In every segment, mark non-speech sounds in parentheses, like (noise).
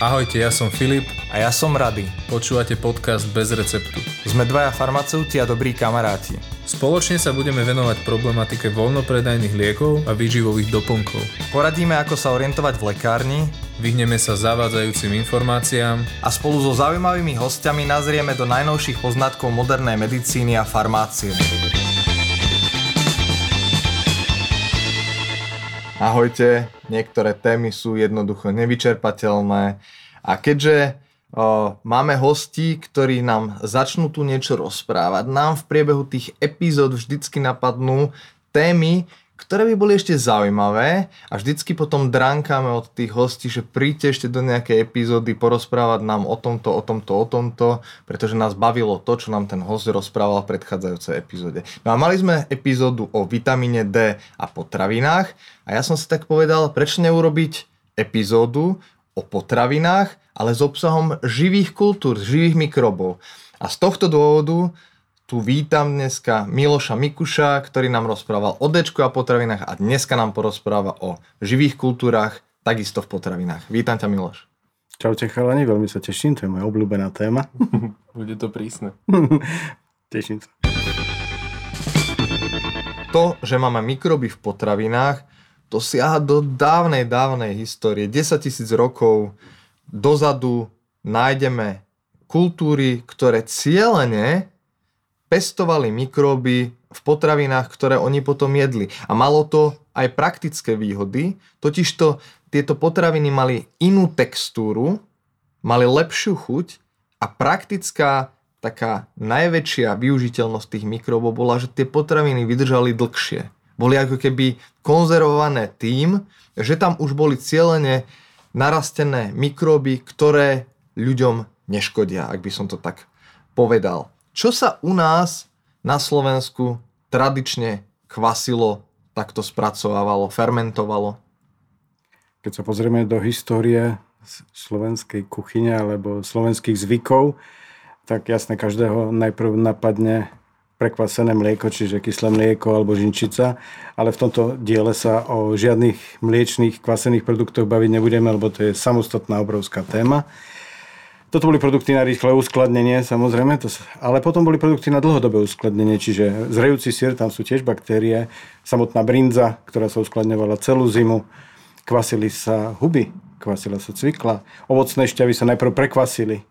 Ahojte, ja som Filip. A ja som Rady. Počúvate podcast Bez receptu. Sme dvaja farmaceuti a dobrí kamaráti. Spoločne sa budeme venovať problematike voľnopredajných liekov a výživových doplnkov. Poradíme, ako sa orientovať v lekárni, Vyhneme sa zavádzajúcim informáciám a spolu so zaujímavými hostiami nazrieme do najnovších poznatkov modernej medicíny a farmácie. Ahojte, niektoré témy sú jednoducho nevyčerpateľné. A keďže o, máme hosti, ktorí nám začnú tu niečo rozprávať, nám v priebehu tých epizód vždycky napadnú témy, ktoré by boli ešte zaujímavé a vždycky potom dránkame od tých hostí, že príďte ešte do nejakej epizódy porozprávať nám o tomto, o tomto, o tomto, pretože nás bavilo to, čo nám ten host rozprával v predchádzajúcej epizóde. No a mali sme epizódu o vitamíne D a potravinách a ja som si tak povedal, prečo neurobiť epizódu o potravinách, ale s obsahom živých kultúr, živých mikrobov. A z tohto dôvodu tu vítam dneska Miloša Mikuša, ktorý nám rozprával o dečku a potravinách a dneska nám porozpráva o živých kultúrach, takisto v potravinách. Vítam ťa Miloš. Čaute chalani, veľmi sa teším, to je moja obľúbená téma. (laughs) Bude to prísne. (laughs) teším sa. To, že máme mikroby v potravinách, to siaha do dávnej, dávnej histórie. 10 tisíc rokov dozadu nájdeme kultúry, ktoré cieľene pestovali mikróby v potravinách, ktoré oni potom jedli. A malo to aj praktické výhody, totižto tieto potraviny mali inú textúru, mali lepšiu chuť a praktická taká najväčšia využiteľnosť tých mikróbov bola, že tie potraviny vydržali dlhšie. Boli ako keby konzervované tým, že tam už boli cieľene narastené mikróby, ktoré ľuďom neškodia, ak by som to tak povedal. Čo sa u nás na Slovensku tradične kvasilo, takto spracovávalo, fermentovalo? Keď sa pozrieme do histórie slovenskej kuchyne alebo slovenských zvykov, tak jasne každého najprv napadne prekvasené mlieko, čiže kyslé mlieko alebo žinčica, ale v tomto diele sa o žiadnych mliečných kvasených produktoch baviť nebudeme, lebo to je samostatná obrovská téma. Toto boli produkty na rýchle uskladnenie, samozrejme, to, ale potom boli produkty na dlhodobé uskladnenie, čiže zrejúci sír, tam sú tiež baktérie, samotná brinza, ktorá sa uskladňovala celú zimu, kvasili sa huby, kvasila sa cvikla, ovocné šťavy sa najprv prekvasili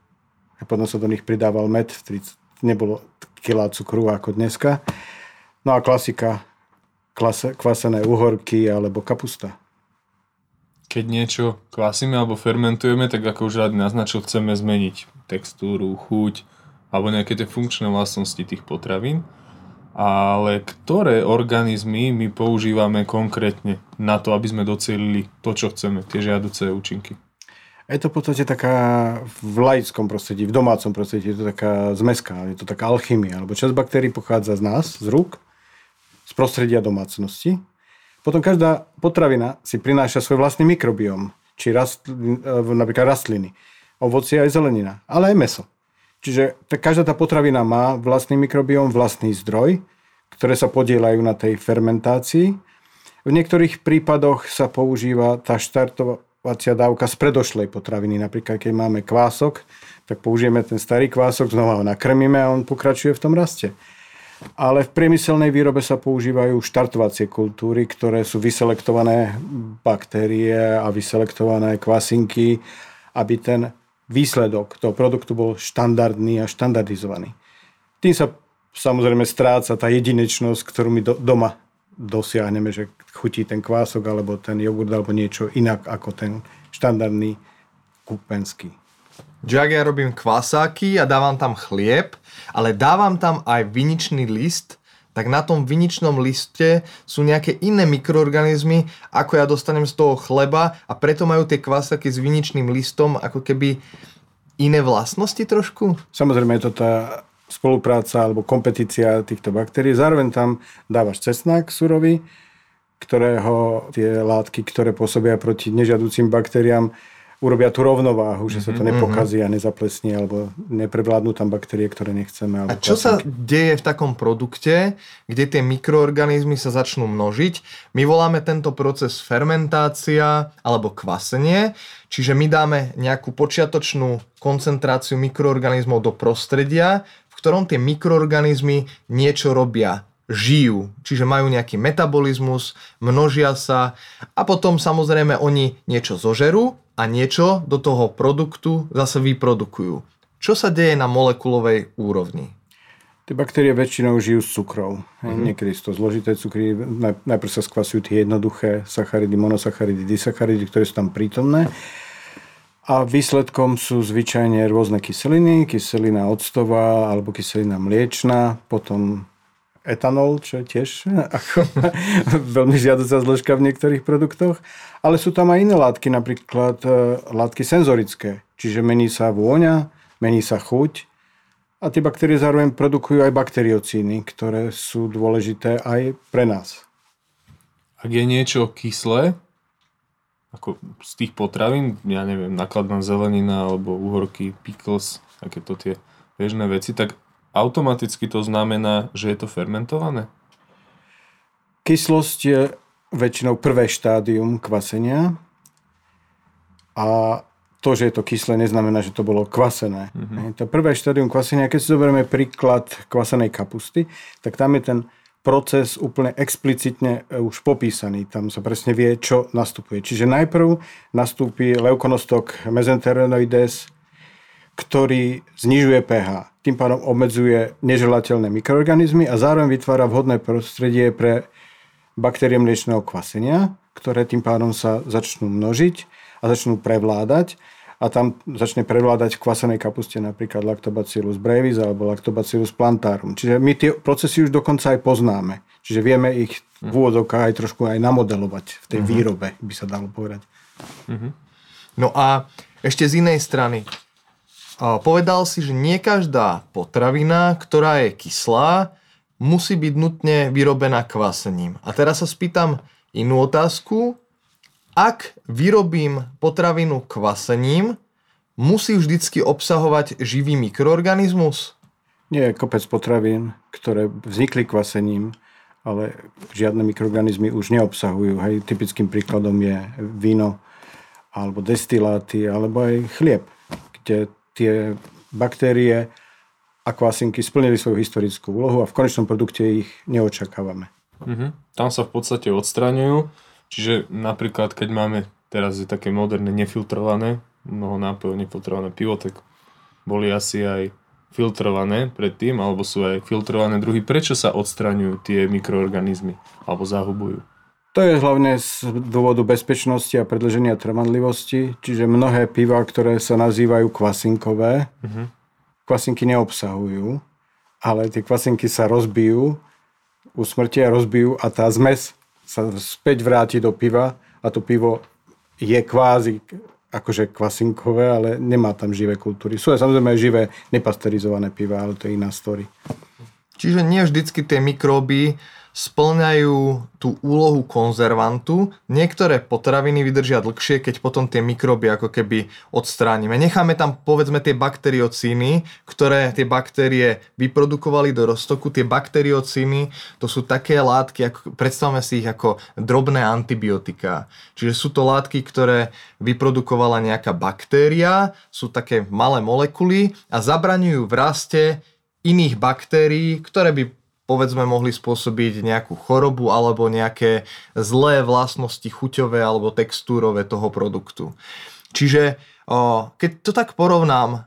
a potom sa do nich pridával med, nebolo kilá cukru ako dneska. No a klasika, kvasené uhorky alebo kapusta keď niečo kvasíme alebo fermentujeme, tak ako už rád naznačil, chceme zmeniť textúru, chuť alebo nejaké tie funkčné vlastnosti tých potravín. Ale ktoré organizmy my používame konkrétne na to, aby sme docielili to, čo chceme, tie žiaduce účinky? Je to v podstate taká v laickom prostredí, v domácom prostredí, je to taká zmeska, je to taká alchymia, lebo časť baktérií pochádza z nás, z rúk, z prostredia domácnosti potom každá potravina si prináša svoj vlastný mikrobióm, či rast, e, napríklad rastliny, ovocie aj zelenina, ale aj meso. Čiže každá tá potravina má vlastný mikrobióm, vlastný zdroj, ktoré sa podielajú na tej fermentácii. V niektorých prípadoch sa používa tá štartovacia dávka z predošlej potraviny. Napríklad, keď máme kvások, tak použijeme ten starý kvások, znova ho nakrmíme a on pokračuje v tom raste. Ale v priemyselnej výrobe sa používajú štartovacie kultúry, ktoré sú vyselektované baktérie a vyselektované kvasinky, aby ten výsledok toho produktu bol štandardný a štandardizovaný. Tým sa samozrejme stráca tá jedinečnosť, ktorú my do, doma dosiahneme, že chutí ten kvások alebo ten jogurt alebo niečo inak ako ten štandardný kúpenský. Že ak ja robím kvasáky a dávam tam chlieb, ale dávam tam aj viničný list, tak na tom viničnom liste sú nejaké iné mikroorganizmy, ako ja dostanem z toho chleba a preto majú tie kvasaky s viničným listom ako keby iné vlastnosti trošku? Samozrejme je to tá spolupráca alebo kompetícia týchto baktérií. Zároveň tam dávaš cesnak surový, ktorého tie látky, ktoré pôsobia proti nežiaducím baktériám, urobia tú rovnováhu, že sa to Mhm, nepokazí a nezaplesní, alebo neprevládnu tam baktérie, ktoré nechceme. A Alebo čo sa kvasinky. deje v takom produkte, kde tie mikroorganizmy sa začnú množiť? My voláme tento proces fermentácia alebo kvasenie, čiže my dáme nejakú počiatočnú koncentráciu mikroorganizmov do prostredia, v ktorom tie mikroorganizmy niečo robia žijú, čiže majú nejaký metabolizmus, množia sa a potom samozrejme oni niečo zožerú a niečo do toho produktu zase vyprodukujú. Čo sa deje na molekulovej úrovni? Tie baktérie väčšinou žijú s cukrou. Mhm. Mm-hmm. Niekedy sú to zložité cukry. Naj- Najprv sa skvasujú tie jednoduché sacharidy, monosacharidy, disacharidy, ktoré sú tam prítomné. A výsledkom sú zvyčajne rôzne kyseliny, kyselina octová alebo kyselina mliečna, potom etanol, čo je tiež (laughs) ako veľmi žiaduca zložka v niektorých produktoch. Ale sú tam aj iné látky, napríklad e, látky senzorické. Čiže mení sa vôňa, mení sa chuť a tie baktérie zároveň produkujú aj bakteriocíny, ktoré sú dôležité aj pre nás. Ak je niečo kyslé, ako z tých potravín, ja neviem, nakladná zelenina alebo uhorky, pickles, takéto tie bežné veci, tak automaticky to znamená, že je to fermentované? Kyslosť je väčšinou prvé štádium kvasenia a to, že je to kyslé, neznamená, že to bolo kvasené. Mm-hmm. To prvé štádium kvasenia, keď si zoberieme príklad kvasenej kapusty, tak tam je ten proces úplne explicitne e, už popísaný. Tam sa presne vie, čo nastupuje. Čiže najprv nastúpi leukonostok mesenteroides, ktorý znižuje pH. Tým pádom obmedzuje neželateľné mikroorganizmy a zároveň vytvára vhodné prostredie pre baktérie mliečného kvasenia, ktoré tým pádom sa začnú množiť a začnú prevládať a tam začne prevládať v kvasenej kapuste napríklad Lactobacillus brevis alebo Lactobacillus plantarum. Čiže my tie procesy už dokonca aj poznáme. Čiže vieme ich v úvodokách aj trošku aj namodelovať v tej výrobe, by sa dalo povedať. No a ešte z inej strany. Povedal si, že nie každá potravina, ktorá je kyslá, musí byť nutne vyrobená kvasením. A teraz sa spýtam inú otázku. Ak vyrobím potravinu kvasením, musí vždycky obsahovať živý mikroorganizmus? Nie kopec potravín, ktoré vznikli kvasením, ale žiadne mikroorganizmy už neobsahujú. Hej, typickým príkladom je víno, alebo destiláty, alebo aj chlieb, kde tie baktérie a kvasinky splnili svoju historickú úlohu a v konečnom produkte ich neočakávame. Mhm. Tam sa v podstate odstraňujú, čiže napríklad keď máme teraz je také moderné nefiltrované, mnoho nápojov nefiltrované pivo, tak boli asi aj filtrované predtým, alebo sú aj filtrované druhy. Prečo sa odstraňujú tie mikroorganizmy alebo zahubujú? To je hlavne z dôvodu bezpečnosti a predlženia trvanlivosti, čiže mnohé piva, ktoré sa nazývajú kvasinkové, Mhm. kvasinky neobsahujú, ale tie kvasinky sa rozbijú, usmrtia, rozbijú a tá zmes sa späť vráti do piva a to pivo je kvázi akože kvasinkové, ale nemá tam živé kultúry. Sú aj samozrejme živé nepasterizované piva, ale to je iná story. Čiže nie vždycky tie mikróby splňajú tú úlohu konzervantu. Niektoré potraviny vydržia dlhšie, keď potom tie mikróby ako keby odstránime. Necháme tam povedzme tie bakteriocíny, ktoré tie baktérie vyprodukovali do roztoku. Tie bakteriocíny to sú také látky, ako, predstavme si ich ako drobné antibiotika. Čiže sú to látky, ktoré vyprodukovala nejaká baktéria, sú také malé molekuly a zabraňujú v raste iných baktérií, ktoré by povedzme mohli spôsobiť nejakú chorobu alebo nejaké zlé vlastnosti chuťové alebo textúrové toho produktu. Čiže keď to tak porovnám,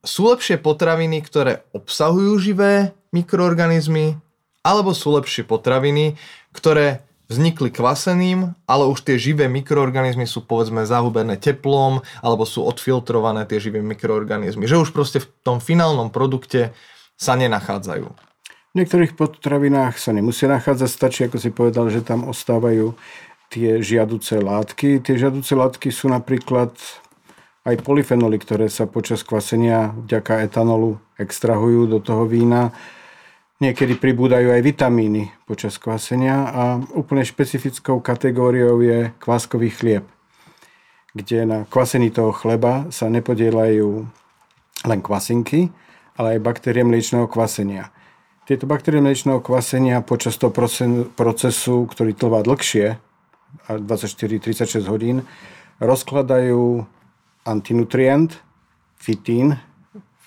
sú lepšie potraviny, ktoré obsahujú živé mikroorganizmy, alebo sú lepšie potraviny, ktoré vznikli kvaseným, ale už tie živé mikroorganizmy sú povedzme zahubené teplom, alebo sú odfiltrované tie živé mikroorganizmy. Že už proste v tom finálnom produkte sa nenachádzajú. V niektorých potravinách sa nemusia nachádzať, stačí, ako si povedal, že tam ostávajú tie žiaduce látky. Tie žiaduce látky sú napríklad aj polyfenoly, ktoré sa počas kvasenia vďaka etanolu extrahujú do toho vína. Niekedy pribúdajú aj vitamíny počas kvasenia a úplne špecifickou kategóriou je kváskový chlieb. kde na kvasení toho chleba sa nepodielajú len kvasinky, ale aj baktérie mliečného kvasenia. Tieto baktérie mliečného kvasenia počas toho procesu, ktorý trvá dlhšie, 24-36 hodín, rozkladajú antinutrient, fitín,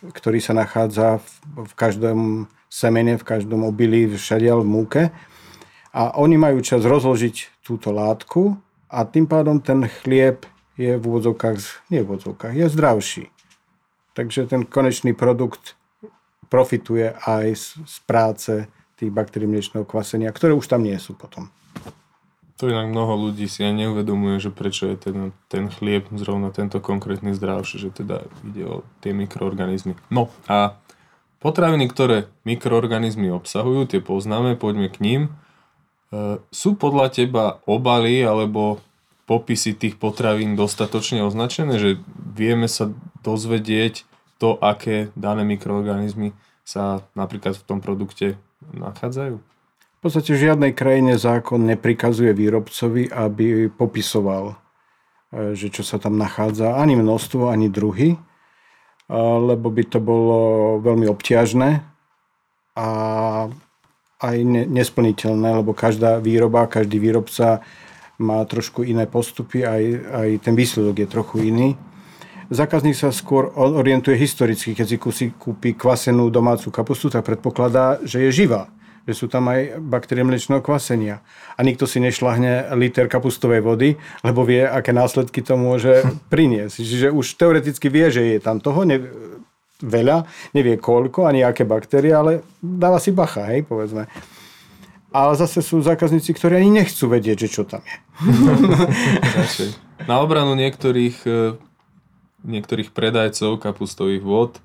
ktorý sa nachádza v, v každom semene, v každom obilí, všadiaľ v múke. A oni majú čas rozložiť túto látku a tým pádom ten chlieb je v úvodzovkách, nie v úvodzovkách, je zdravší. Takže ten konečný produkt profituje aj z, z práce tých baktérií mliečného kvasenia, ktoré už tam nie sú potom. To inak mnoho ľudí si aj neuvedomuje, že prečo je ten, ten chlieb zrovna tento konkrétny zdravší, že teda ide o tie mikroorganizmy. No a potraviny, ktoré mikroorganizmy obsahujú, tie poznáme, poďme k ním. E, sú podľa teba obaly alebo popisy tých potravín dostatočne označené, že vieme sa dozvedieť to, aké dané mikroorganizmy sa napríklad v tom produkte nachádzajú? V podstate v žiadnej krajine zákon neprikazuje výrobcovi, aby popisoval, e, že čo sa tam nachádza, ani množstvo, ani druhy, lebo by to bolo veľmi obťažné a aj nesplniteľné, lebo každá výroba, každý výrobca má trošku iné postupy, aj, aj ten výsledok je trochu iný. Zákazník sa skôr orientuje historicky, keď si kúpi kvasenú domácu kapustu, tak predpokladá, že je živá že sú tam aj baktérie mliečného kvasenia. A nikto si nešlahne liter kapustovej vody, lebo vie, aké následky to môže (laughs) priniesť. Čiže už teoreticky vie, že je tam toho ne, veľa, nevie koľko, ani aké baktérie, ale dáva si bacha, hej, povedzme. Ale zase sú zákazníci, ktorí ani nechcú vedieť, že čo tam je. (laughs) Na obranu niektorých, e, niektorých predajcov kapustových vod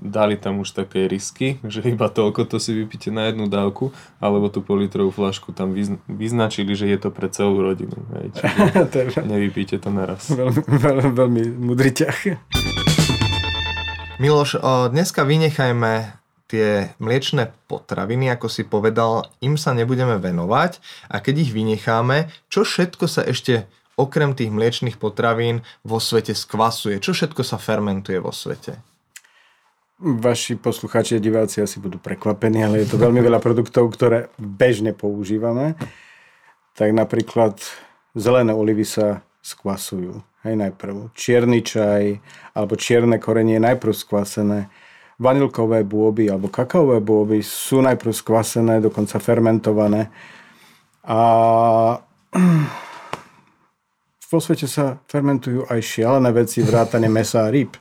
dali tam už také risky, (laughs) že iba toľko to si vypíte na jednu dávku, alebo tú politrovú flašku tam vyznačili, že je to pre celú rodinu. Hej, (laughs) čiže nevypíte to naraz. Veľmi, veľmi, veľmi mudrý ťah. Miloš, dneska vynechajme tie mliečne potraviny, ako si povedal, im sa nebudeme venovať a keď ich vynecháme, čo všetko sa ešte okrem tých mliečných potravín vo svete skvasuje? Čo všetko sa fermentuje vo svete? Vaši poslucháči a diváci asi budú prekvapení, ale je to veľmi veľa produktov, ktoré bežne používame. Tak napríklad zelené olivy sa skvasujú. Hej, najprv čierny čaj alebo čierne korenie najprv skvasené. Vanilkové bôby alebo kakaové bôby sú najprv skvasené, dokonca fermentované. A (clears throat) vo svete sa fermentujú aj šialené veci, vrátane mesa a rýb.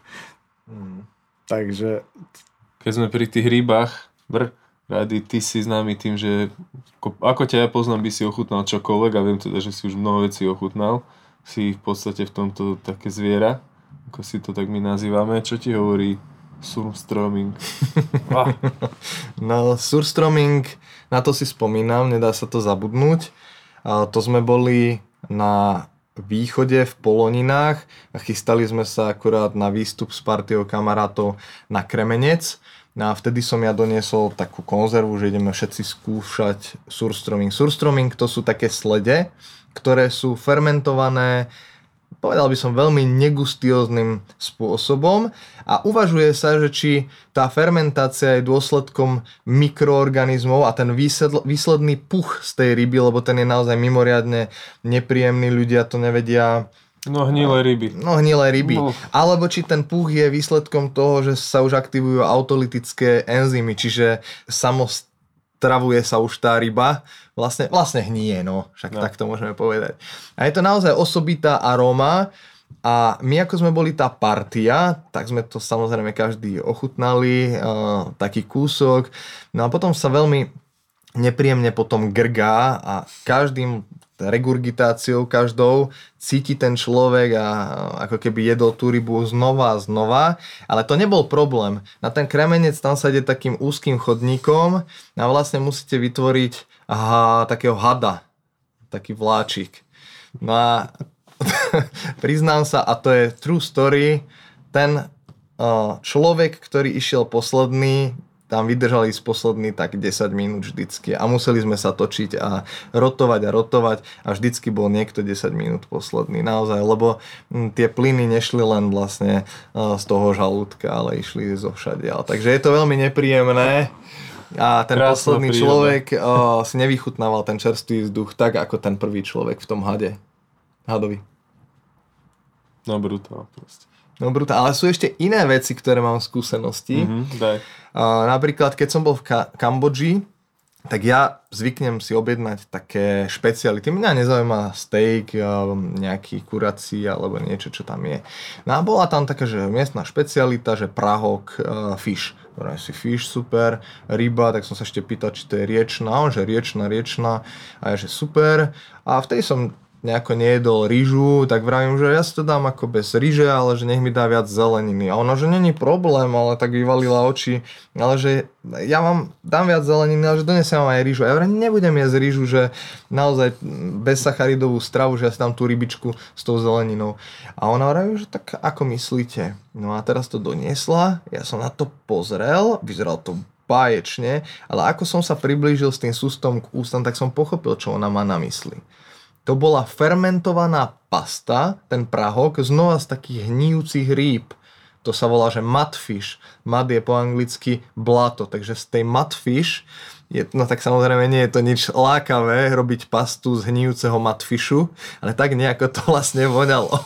Takže... Keď sme pri tých rybách, br, Rady, ty si známy tým, že ako, ako ťa ja poznám, by si ochutnal čokoľvek a viem teda, že si už mnoho vecí ochutnal. Si v podstate v tomto také zviera, ako si to tak my nazývame. Čo ti hovorí surstroming? (laughs) ah. No, surstroming, na to si spomínam, nedá sa to zabudnúť. A to sme boli na východe v Poloninách chystali sme sa akurát na výstup s partiou kamarátov na Kremenec. No a vtedy som ja doniesol takú konzervu, že ideme všetci skúšať surstroming. Surstroming to sú také slede, ktoré sú fermentované povedal by som, veľmi negustióznym spôsobom a uvažuje sa, že či tá fermentácia je dôsledkom mikroorganizmov a ten výsledný puch z tej ryby, lebo ten je naozaj mimoriadne nepríjemný, ľudia to nevedia No hnilé ryby. No hnilé ryby. No. Alebo či ten puch je výsledkom toho, že sa už aktivujú autolytické enzymy, čiže samostravuje sa už tá ryba vlastne, vlastne hnie, no, však no. tak to môžeme povedať. A je to naozaj osobitá aroma a my ako sme boli tá partia, tak sme to samozrejme každý ochutnali, uh, taký kúsok, no a potom sa veľmi nepríjemne potom grgá a každým regurgitáciou každou cíti ten človek a ako keby jedol tú rybu znova a znova, ale to nebol problém. Na ten kremenec tam sa ide takým úzkým chodníkom a vlastne musíte vytvoriť aha, takého hada, taký vláčik. No a (laughs) priznám sa, a to je true story, ten človek, ktorý išiel posledný, tam vydržali z posledný tak 10 minút vždycky a museli sme sa točiť a rotovať a rotovať a vždycky bol niekto 10 minút posledný naozaj, lebo hm, tie plyny nešli len vlastne z toho žalúdka, ale išli zo všadiaľ. Takže je to veľmi nepríjemné a ten Krásna posledný príroda. človek o, si nevychutnával ten čerstvý vzduch tak, ako ten prvý človek v tom hade. Hadovi. No brutál proste. No brutál. Ale sú ešte iné veci, ktoré mám skúsenosti. Mm-hmm, daj. Napríklad, keď som bol v Ka- Kambodži, tak ja zvyknem si objednať také špeciality. Mňa nezaujíma steak, nejaký kurací alebo niečo, čo tam je. No a bola tam taká, že miestna špecialita, že Prahok uh, fish. Dobre si fish, super, ryba, tak som sa ešte pýtal, či to je riečna, on, že riečna, riečna, a ja, že super. A vtedy som nejako nejedol rýžu, tak vravím, že ja si to dám ako bez rýže, ale že nech mi dá viac zeleniny. A ona, že není problém, ale tak vyvalila oči, ale že ja vám dám viac zeleniny, ale že donesem vám aj rýžu. A ja vravím, nebudem jesť rýžu, že naozaj bez sacharidovú stravu, že ja si dám tú rybičku s tou zeleninou. A ona vraví, že tak ako myslíte? No a teraz to doniesla, ja som na to pozrel, vyzeral to báječne, ale ako som sa priblížil s tým sústom k ústam, tak som pochopil, čo ona má na mysli. To bola fermentovaná pasta, ten prahok, znova z takých hníjúcich rýb. To sa volá, že mudfish. Mud je po anglicky blato, takže z tej mudfish je, no tak samozrejme nie je to nič lákavé robiť pastu z hníjúceho matfišu, ale tak nejako to vlastne voňalo.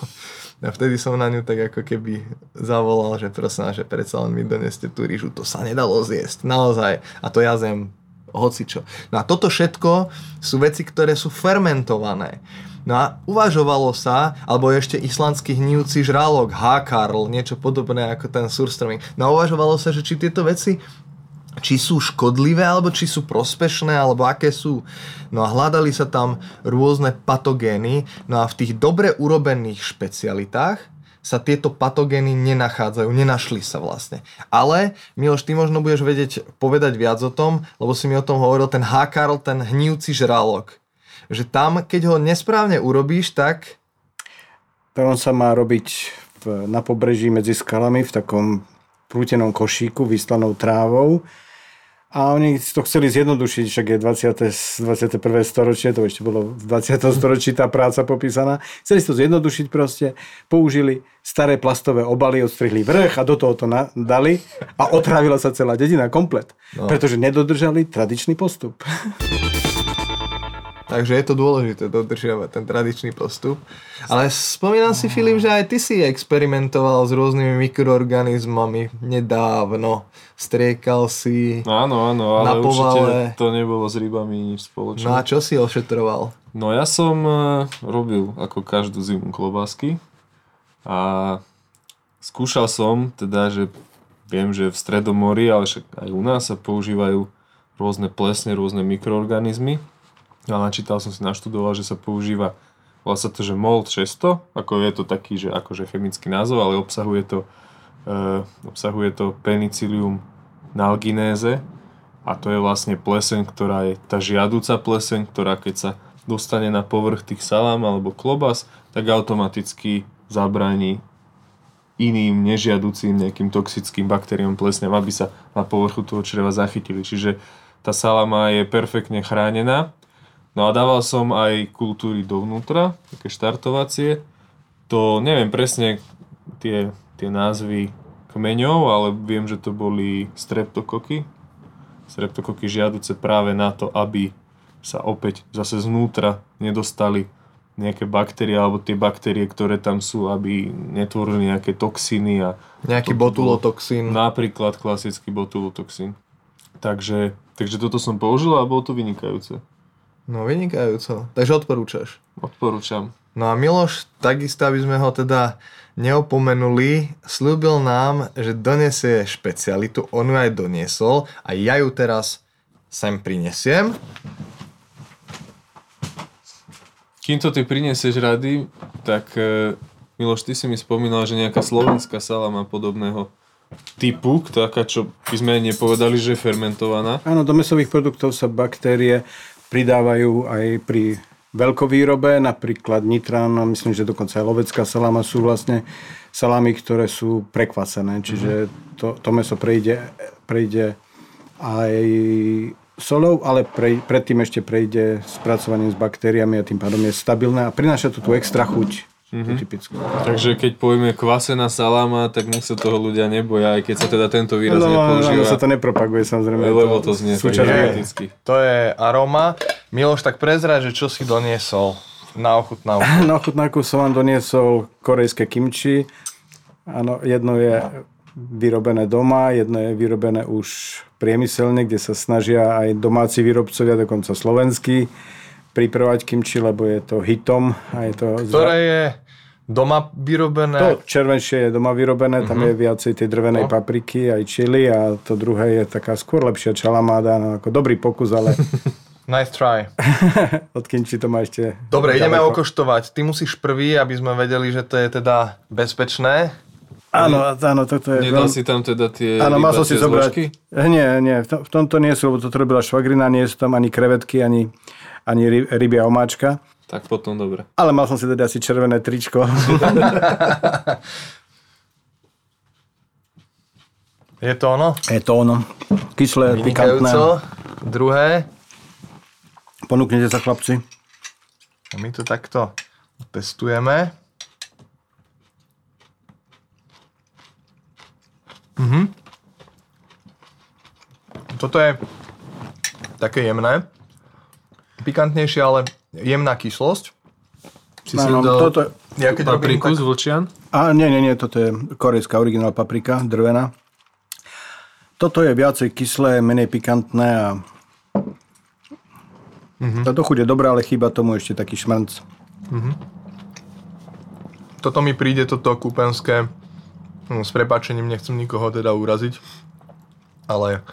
A vtedy som na ňu tak ako keby zavolal, že prosím, že predsa len mi doneste tú rýžu, to sa nedalo zjesť, naozaj. A to jazem hocičo. No a toto všetko sú veci, ktoré sú fermentované. No a uvažovalo sa, alebo ešte islandský hníjúci žralok, hákarl, niečo podobné ako ten surströmming. No a uvažovalo sa, že či tieto veci či sú škodlivé, alebo či sú prospešné, alebo aké sú. No a hľadali sa tam rôzne patogény, no a v tých dobre urobených špecialitách sa tieto patogény nenachádzajú, nenašli sa vlastne. Ale, Miloš, ty možno budeš vedieť povedať viac o tom, lebo si mi o tom hovoril, ten hákarl, ten hníjúci žralok. Že tam, keď ho nesprávne urobíš, tak... To on sa má robiť v, na pobreží medzi skalami v takom prútenom košíku vyslanou trávou a oni to chceli zjednodušiť, však je 20. 21. storočie, to ešte bolo v 20. (laughs) storočí tá práca popísaná. Chceli to zjednodušiť proste, použili staré plastové obaly, odstrihli vrch a do toho to na, dali a otrávila sa celá dedina komplet. No. Pretože nedodržali tradičný postup. (laughs) Takže je to dôležité dodržiavať ten tradičný postup. Ale spomínam si, Filip, že aj ty si experimentoval s rôznymi mikroorganizmami nedávno. Striekal si no Áno, áno, ale určite to nebolo s rybami nič spoločné. No a čo si ošetroval? No ja som e, robil ako každú zimu klobásky a skúšal som teda, že viem, že v Stredomori, ale však aj u nás sa používajú rôzne plesne, rôzne mikroorganizmy a načítal som si, naštudoval, že sa používa, volá sa to, že MOL 600, ako je to taký, že akože chemický názov, ale obsahuje to, e, obsahuje to penicillium nalginéze a to je vlastne pleseň, ktorá je tá žiaduca pleseň, ktorá keď sa dostane na povrch tých salám alebo klobas, tak automaticky zabráni iným nežiaducím nejakým toxickým baktériom plesňam, aby sa na povrchu toho čreva zachytili. Čiže tá salama je perfektne chránená No a dával som aj kultúry dovnútra, také štartovacie. To neviem presne tie, tie názvy kmeňov, ale viem, že to boli streptokoky. Streptokoky žiaduce práve na to, aby sa opäť zase znútra nedostali nejaké baktérie alebo tie baktérie, ktoré tam sú, aby netvorili nejaké toxíny. A Nejaký botulotoxín. Napríklad klasický botulotoxín. Takže, takže toto som použil a bolo to vynikajúce. No vynikajúco. Takže odporúčaš? Odporúčam. No a Miloš, takisto aby sme ho teda neopomenuli, slúbil nám, že donesie špecialitu, on ju aj doniesol a ja ju teraz sem prinesiem. Kým to ty prinesieš rady, tak e, Miloš, ty si mi spomínal, že nejaká slovenská sala má podobného typu, taká, čo by sme nepovedali, že je fermentovaná. Áno, do mesových produktov sa baktérie pridávajú aj pri veľkovýrobe, napríklad Nitran, no myslím, že dokonca aj lovecká salama sú vlastne salámy, ktoré sú prekvasené, čiže to, to meso prejde, prejde aj solou, ale pre, predtým ešte prejde spracovaním s baktériami a tým pádom je stabilné a prináša tu tú extra chuť. Mm-hmm. Typickú. Takže keď povieme kvasená saláma, tak nech sa toho ľudia neboja, aj keď sa teda tento výraz no, nepoužíva. No, sa to nepropaguje samozrejme. Lebo to, to znie je, To je aroma. Miloš, tak prezraj, že čo si doniesol na ochutnávku. na (laughs) ochutnávku som vám doniesol korejské kimči. Áno, jedno je vyrobené doma, jedno je vyrobené už priemyselne, kde sa snažia aj domáci výrobcovia, dokonca slovenskí, pripravať kimči, lebo je to hitom. A je to Ktoré je doma vyrobené? To červenšie je doma vyrobené, tam uh-huh. je viacej tej drvenej no. papriky, aj čili a to druhé je taká skôr lepšia čalamáda, no ako dobrý pokus, ale... (laughs) nice try. (laughs) Od kimči to má ešte... Dobre, ďaleko. ideme okoštovať. Ty musíš prvý, aby sme vedeli, že to je teda bezpečné. Áno, áno, toto je... Nedal veľmi... si tam teda tie Áno, mal som si zobrať. Zložky? Nie, nie, v, tom, v tomto nie sú, lebo toto robila švagrina, nie sú tam ani krevetky, ani, ani ry, rybia omáčka. Tak potom dobre. Ale mal som si teda asi červené tričko. (laughs) je to ono? Je to ono. Kyslé, pikantné. Druhé. Ponúknete sa, chlapci. A my to takto testujeme. Mhm. Toto je také jemné. Pikantnejšie, ale jemná kyslosť. Si si no, toto... Ja keď papriku tak... z vlčian? A nie, nie, nie, toto je korejská originál paprika, drvená. Toto je viacej kyslé, menej pikantné a mm-hmm. táto chuť je dobrá, ale chýba tomu ešte taký šmrnc. Mm-hmm. Toto mi príde, toto kúpenské, No, s prepáčením nechcem nikoho teda uraziť, ale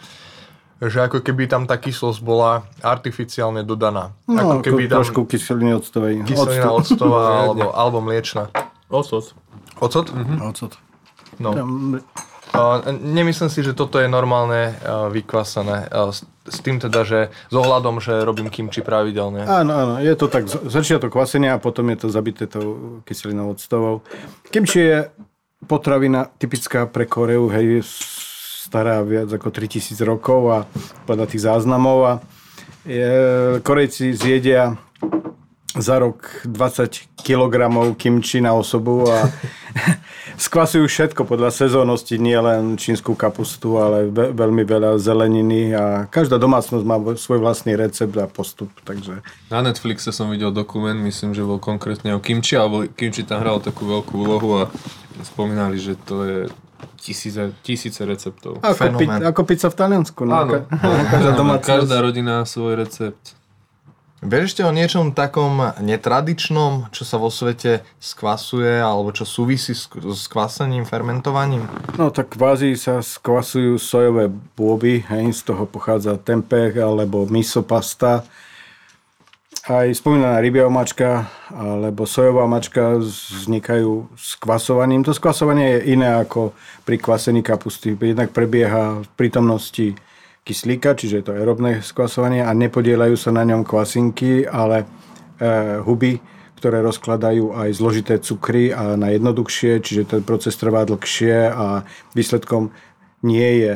že ako keby tam tá kyslosť bola artificiálne dodaná. No, ako keby tam trošku kyseliny octovej. Kyselina octová (laughs) alebo, alebo mliečna. Ocot. Ocot? Mhm. Ocot. No. Uh, nemyslím si, že toto je normálne uh, vykvasené. Uh, s, s tým teda, že s ohľadom, že robím kimči pravidelne. Áno, áno, je to tak začiatok kvasenia a potom je to zabité tou kyselinou octovou. Kimči je potravina typická pre Koreu, hej, stará viac ako 3000 rokov a podľa tých záznamov a je, Korejci zjedia za rok 20 kg kimči na osobu a (laughs) skvasujú všetko podľa sezónnosti, nie len čínsku kapustu, ale ve- veľmi veľa zeleniny a každá domácnosť má svoj vlastný recept a postup, takže... Na Netflixe som videl dokument, myslím, že bol konkrétne o kimči, alebo kimči tam hral takú veľkú úlohu a spomínali, že to je tisíce, tisíce receptov. Ako, pi- ako pizza v Taliansku. No? Áno. (laughs) Každá, každá rodina má svoj recept. Vieš ešte o niečom takom netradičnom, čo sa vo svete skvasuje, alebo čo súvisí s, s kvasením, fermentovaním? No tak v Ázii sa skvasujú sojové bôby, hej, z toho pochádza tempeh alebo miso pasta. Aj spomínaná rybia omačka alebo sojová mačka vznikajú s kvasovaním. To skvasovanie je iné ako pri kvasení kapusty. Jednak prebieha v prítomnosti kyslíka, čiže je to aerobné skvasovanie a nepodielajú sa na ňom kvasinky, ale e, huby, ktoré rozkladajú aj zložité cukry a na jednoduchšie, čiže ten proces trvá dlhšie a výsledkom nie je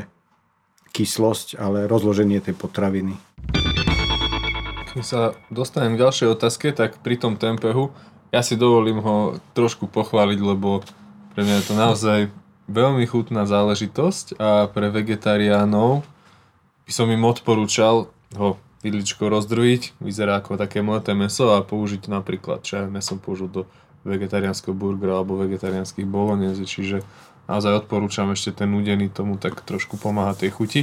kyslosť, ale rozloženie tej potraviny. Keď sa dostanem k ďalšej otázke, tak pri tom tempehu ja si dovolím ho trošku pochváliť, lebo pre mňa je to naozaj veľmi chutná záležitosť a pre vegetariánov by som im odporúčal ho vidličko rozdrujiť, vyzerá ako také mleté meso a použiť napríklad, čo ja meso použiť do vegetariánskeho burgera alebo vegetariánskych bolognese, čiže naozaj odporúčam ešte ten nudený tomu tak trošku pomáha tej chuti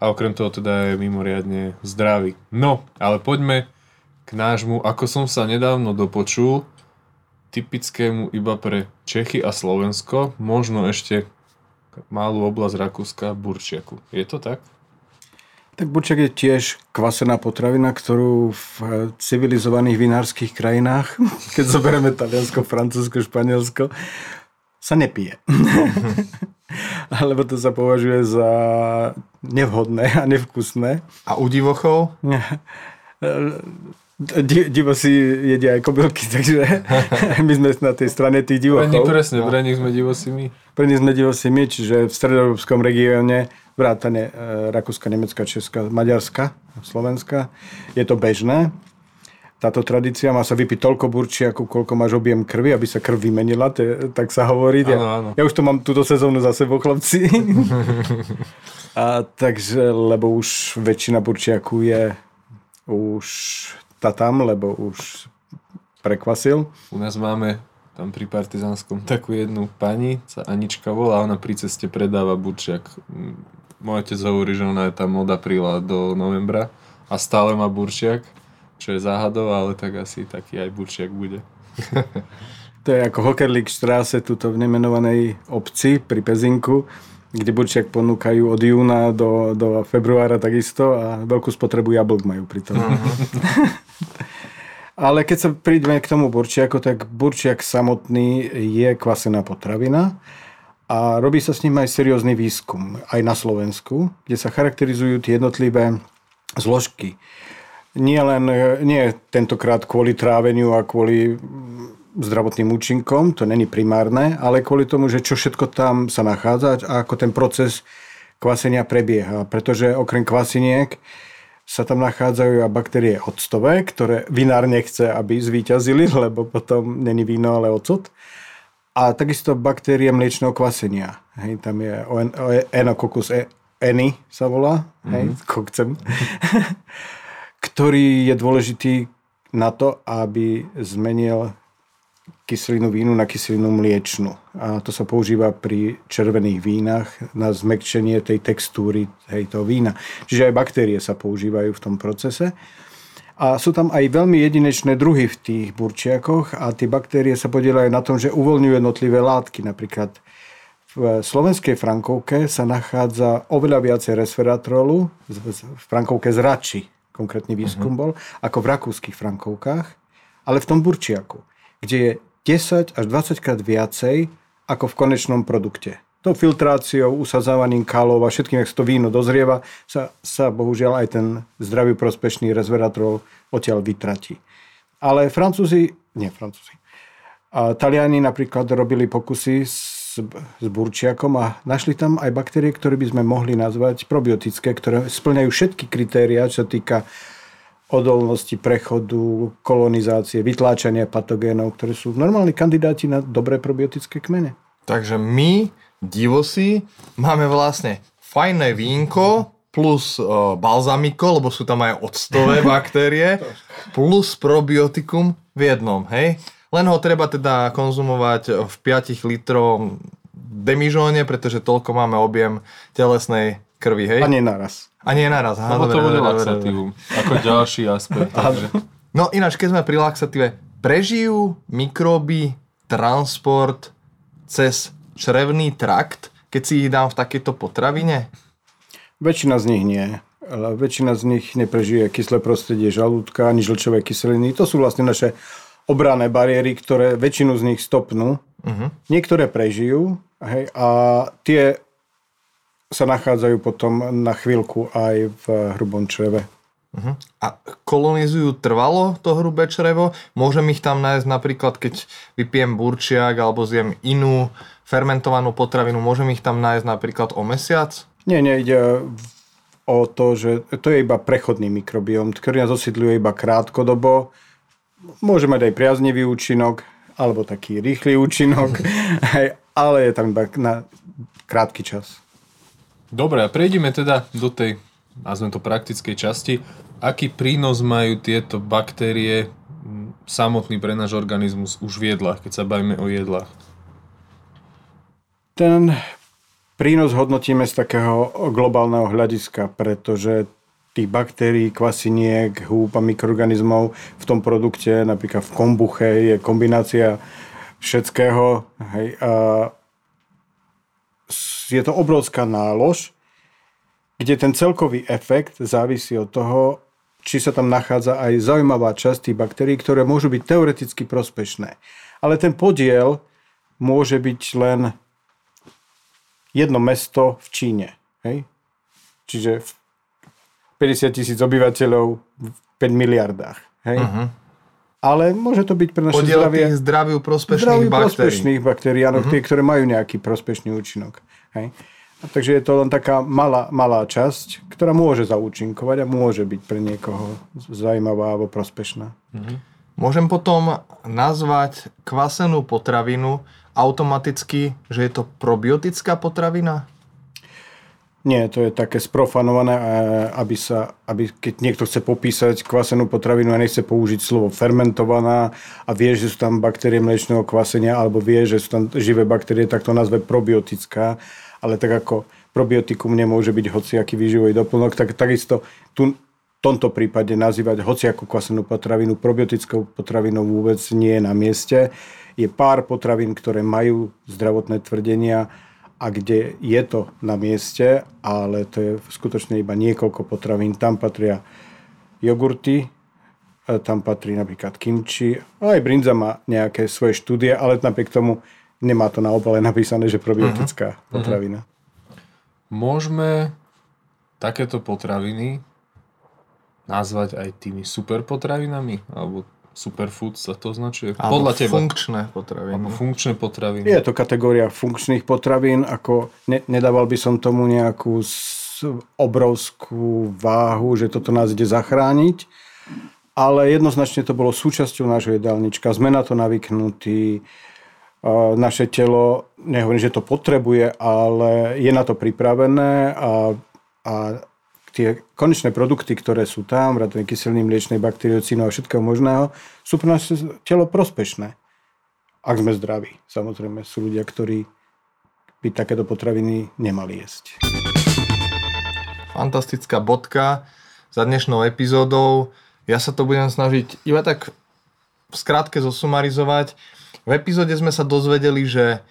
a okrem toho teda je mimoriadne zdravý. No, ale poďme k nášmu, ako som sa nedávno dopočul, typickému iba pre Čechy a Slovensko, možno ešte malú oblasť Rakúska, Burčiaku. Je to tak? Tak burčak je tiež kvasená potravina, ktorú v civilizovaných vinárskych krajinách, (laughs) keď zoberieme Taliansko, Francúzsko, Španielsko, sa nepije. (laughs) Alebo to sa považuje za nevhodné a nevkusné. A u divochov? (laughs) Di- divo si jedia aj kobylky, takže (laughs) my sme na tej strane tých Pre nich divochov. presne, pre nich sme divosimi. Pre nich sme divosimi, čiže v stredoeurópskom regióne vrátane e, Rakúska, Nemecka, Česka, Maďarska, Slovenska je to bežné. Táto tradícia má sa vypiť toľko burčiaku, koľko máš objem krvi, aby sa krv vymenila, to je, tak sa hovorí. Áno, ja, áno. ja už to mám túto sezónu za sebou, chlapci. (laughs) A takže, lebo už väčšina burčiaku je už tam, lebo už prekvasil. U nás máme tam pri Partizánskom takú jednu pani, sa Anička volá, ona pri ceste predáva burčiak. Môj otec hovorí, že ona je tam od apríla do novembra a stále má burčiak, čo je záhadou, ale tak asi taký aj burčiak bude. (laughs) To je ako Hockerlik Straße, tuto v nemenovanej obci pri Pezinku, kde burčiak ponúkajú od júna do, do februára takisto a veľkú spotrebu jablk majú pri tom. (laughs) Ale keď sa prídeme k tomu burčiaku, tak burčiak samotný je kvasená potravina a robí sa s ním aj seriózny výskum, aj na Slovensku, kde sa charakterizujú tie jednotlivé zložky. Nie len, nie tentokrát kvôli tráveniu a kvôli zdravotným účinkom, to není primárne, ale kvôli tomu, že čo všetko tam sa nachádza a ako ten proces kvasenia prebieha. Pretože okrem kvasiniek sa tam nachádzajú aj baktérie octové, ktoré vinár nechce, aby zvíťazili, (laughs) lebo potom není víno, ale ocot. A takisto baktérie mliečného kvasenia. Hej, tam je Enococcus e- eni sa volá, hej, (laughs) kokcem, (laughs) ktorý je dôležitý na to, aby zmenil kyselinu vínu na kyselinu mliečnu. A to sa používa pri červených vínach na zmekčenie tej textúry hej, toho vína. Čiže aj baktérie sa používajú v tom procese. A sú tam aj veľmi jedinečné druhy v tých burčiakoch a tie baktérie sa podielajú na tom, že uvoľňujú jednotlivé látky. Napríklad v slovenskej frankovke sa nachádza oveľa viacej resveratrolu, v frankovke z Rači, konkrétny výskum bol, ako v rakúskych frankovkách, ale v tom burčiaku, kde je 10 až 20 krát viacej ako v konečnom produkte. To filtráciou, usadzávaním kalov a všetkým, ak sa to víno dozrieva, sa, sa bohužiaľ aj ten zdravý prospešný resveratrol odtiaľ vytratí. Ale Francúzi, nie Francúzi, a Taliani napríklad robili pokusy s, s burčiakom a našli tam aj baktérie, ktoré by sme mohli nazvať probiotické, ktoré splňajú všetky kritériá, čo týka odolnosti prechodu, kolonizácie, vytláčania patogénov, ktoré sú normálni kandidáti na dobré probiotické kmene. Takže my, divosi, máme vlastne fajné vínko plus uh, balzamiko, lebo sú tam aj octové (laughs) baktérie, plus probiotikum v jednom, hej? Len ho treba teda konzumovať v 5 litrov demižóne, pretože toľko máme objem telesnej krvi, hej? A nie naraz. A nie naraz. Aha, Lebo dobre, to bude laxatívum. Ako ďalší aspekt. takže. No ináč, keď sme pri laxatíve, prežijú mikróby transport cez črevný trakt, keď si ich dám v takejto potravine? Väčšina z nich nie. Ale väčšina z nich neprežije kyslé prostredie žalúdka ani žlčové kyseliny. To sú vlastne naše obranné bariéry, ktoré väčšinu z nich stopnú. Uh-huh. Niektoré prežijú hej, a tie sa nachádzajú potom na chvíľku aj v hrubom čreve. Uh-huh. A kolonizujú trvalo to hrubé črevo? Môžem ich tam nájsť napríklad, keď vypijem burčiak alebo zjem inú fermentovanú potravinu, môžem ich tam nájsť napríklad o mesiac? Nie, ide o to, že to je iba prechodný mikrobióm, ktorý nás osídľuje iba krátkodobo. Môže mať aj priaznivý účinok, alebo taký rýchly účinok, (laughs) ale je tam iba na krátky čas. Dobre, a prejdeme teda do tej, nazvem to praktickej časti. Aký prínos majú tieto baktérie samotný pre náš organizmus už v jedlách, keď sa bavíme o jedlách? Ten prínos hodnotíme z takého globálneho hľadiska, pretože tých baktérií, kvasiniek, húb a mikroorganizmov v tom produkte, napríklad v kombuche, je kombinácia všetkého. Hej, a je to obrovská nálož, kde ten celkový efekt závisí od toho, či sa tam nachádza aj zaujímavá časť tých baktérií, ktoré môžu byť teoreticky prospešné. Ale ten podiel môže byť len jedno mesto v Číne. Hej? Čiže 50 tisíc obyvateľov v 5 miliardách. Hej? Uh-huh. Ale môže to byť pre naše Podiel zdravie... tých zdraviu prospešných zdraví baktérií. prospešných baktérií, áno, uh-huh. tie, ktoré majú nejaký prospešný účinok. Hej? A takže je to len taká malá, malá časť, ktorá môže zaúčinkovať a môže byť pre niekoho zaujímavá alebo prospešná. Uh-huh. Môžem potom nazvať kvasenú potravinu automaticky, že je to probiotická potravina? Nie, to je také sprofanované, aby sa, aby keď niekto chce popísať kvasenú potravinu a nechce použiť slovo fermentovaná a vie, že sú tam baktérie mliečného kvasenia alebo vie, že sú tam živé baktérie, tak to nazve probiotická. Ale tak ako probiotikum nemôže byť hociaký výživový doplnok, tak takisto tu v tomto prípade nazývať hociakú kvasenú potravinu probiotickou potravinou vôbec nie je na mieste. Je pár potravín, ktoré majú zdravotné tvrdenia, a kde je to na mieste, ale to je skutočne iba niekoľko potravín. Tam patria jogurty, e, tam patrí napríklad kimči, aj brinza má nejaké svoje štúdie, ale napriek tomu nemá to na obale (laughs) napísané, že probiotická uh-huh. potravina. Môžeme takéto potraviny nazvať aj tými superpotravinami? Alebo Superfood sa to označuje? Alebo Podľa teba. funkčné potraviny. Alebo funkčné potraviny. Je to kategória funkčných potravín, ako ne, nedával by som tomu nejakú obrovskú váhu, že toto nás ide zachrániť, ale jednoznačne to bolo súčasťou nášho jedálnička. Sme na to navyknutí, naše telo, nehovorím, že to potrebuje, ale je na to pripravené a, a tie konečné produkty, ktoré sú tam, vrátane kyseliny mliečnej, bakteriocínu a všetkého možného, sú pre naše telo prospešné. Ak sme zdraví. Samozrejme, sú ľudia, ktorí by takéto potraviny nemali jesť. Fantastická bodka za dnešnou epizódou. Ja sa to budem snažiť iba tak v skratke zosumarizovať. V epizóde sme sa dozvedeli, že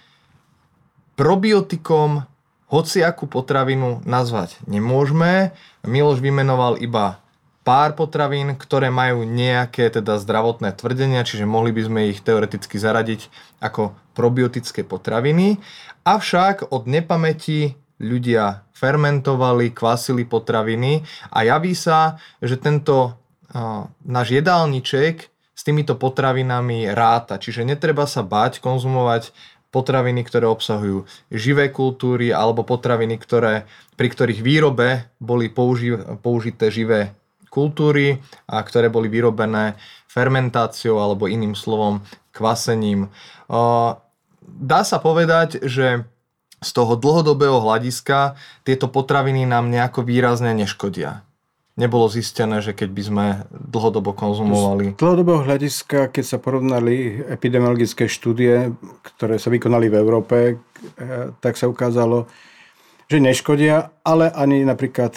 probiotikom hociakú potravinu nazvať nemôžeme. Miloš vymenoval iba pár potravín, ktoré majú nejaké teda zdravotné tvrdenia, čiže mohli by sme ich teoreticky zaradiť ako probiotické potraviny. Avšak od nepamäti ľudia fermentovali, kvasili potraviny a javí sa, že tento uh, náš jedálniček s týmito potravinami ráta. Čiže netreba sa bať konzumovať potraviny, ktoré obsahujú živé kultúry alebo potraviny, ktoré, pri ktorých výrobe boli použi- použité živé kultúry a ktoré boli vyrobené fermentáciou alebo iným slovom kvasením. Dá sa povedať, že z toho dlhodobého hľadiska tieto potraviny nám nejako výrazne neškodia nebolo zistené, že keď by sme dlhodobo konzumovali. Z dlhodobého hľadiska, keď sa porovnali epidemiologické štúdie, ktoré sa vykonali v Európe, eh, tak sa ukázalo, že neškodia, ale ani napríklad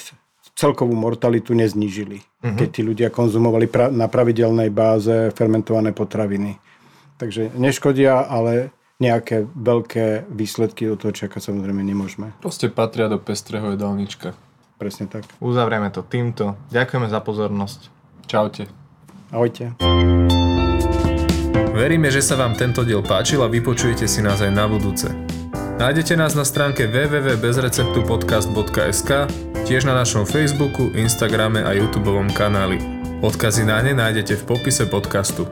celkovú mortalitu neznížili, uh-huh. keď tí ľudia konzumovali pra- na pravidelnej báze fermentované potraviny. Takže neškodia, ale nejaké veľké výsledky do toho čakať samozrejme nemôžeme. Proste patria do pestrého jedálnička. Presne tak. Uzavrieme to týmto. Ďakujeme za pozornosť. Čaute. Ahojte. Veríme, že sa vám tento diel páčil a vypočujete si nás aj na budúce. Nájdete nás na stránke www.bezreceptupodcast.sk, tiež na našom Facebooku, Instagrame a YouTube kanáli. Odkazy na ne nájdete v popise podcastu.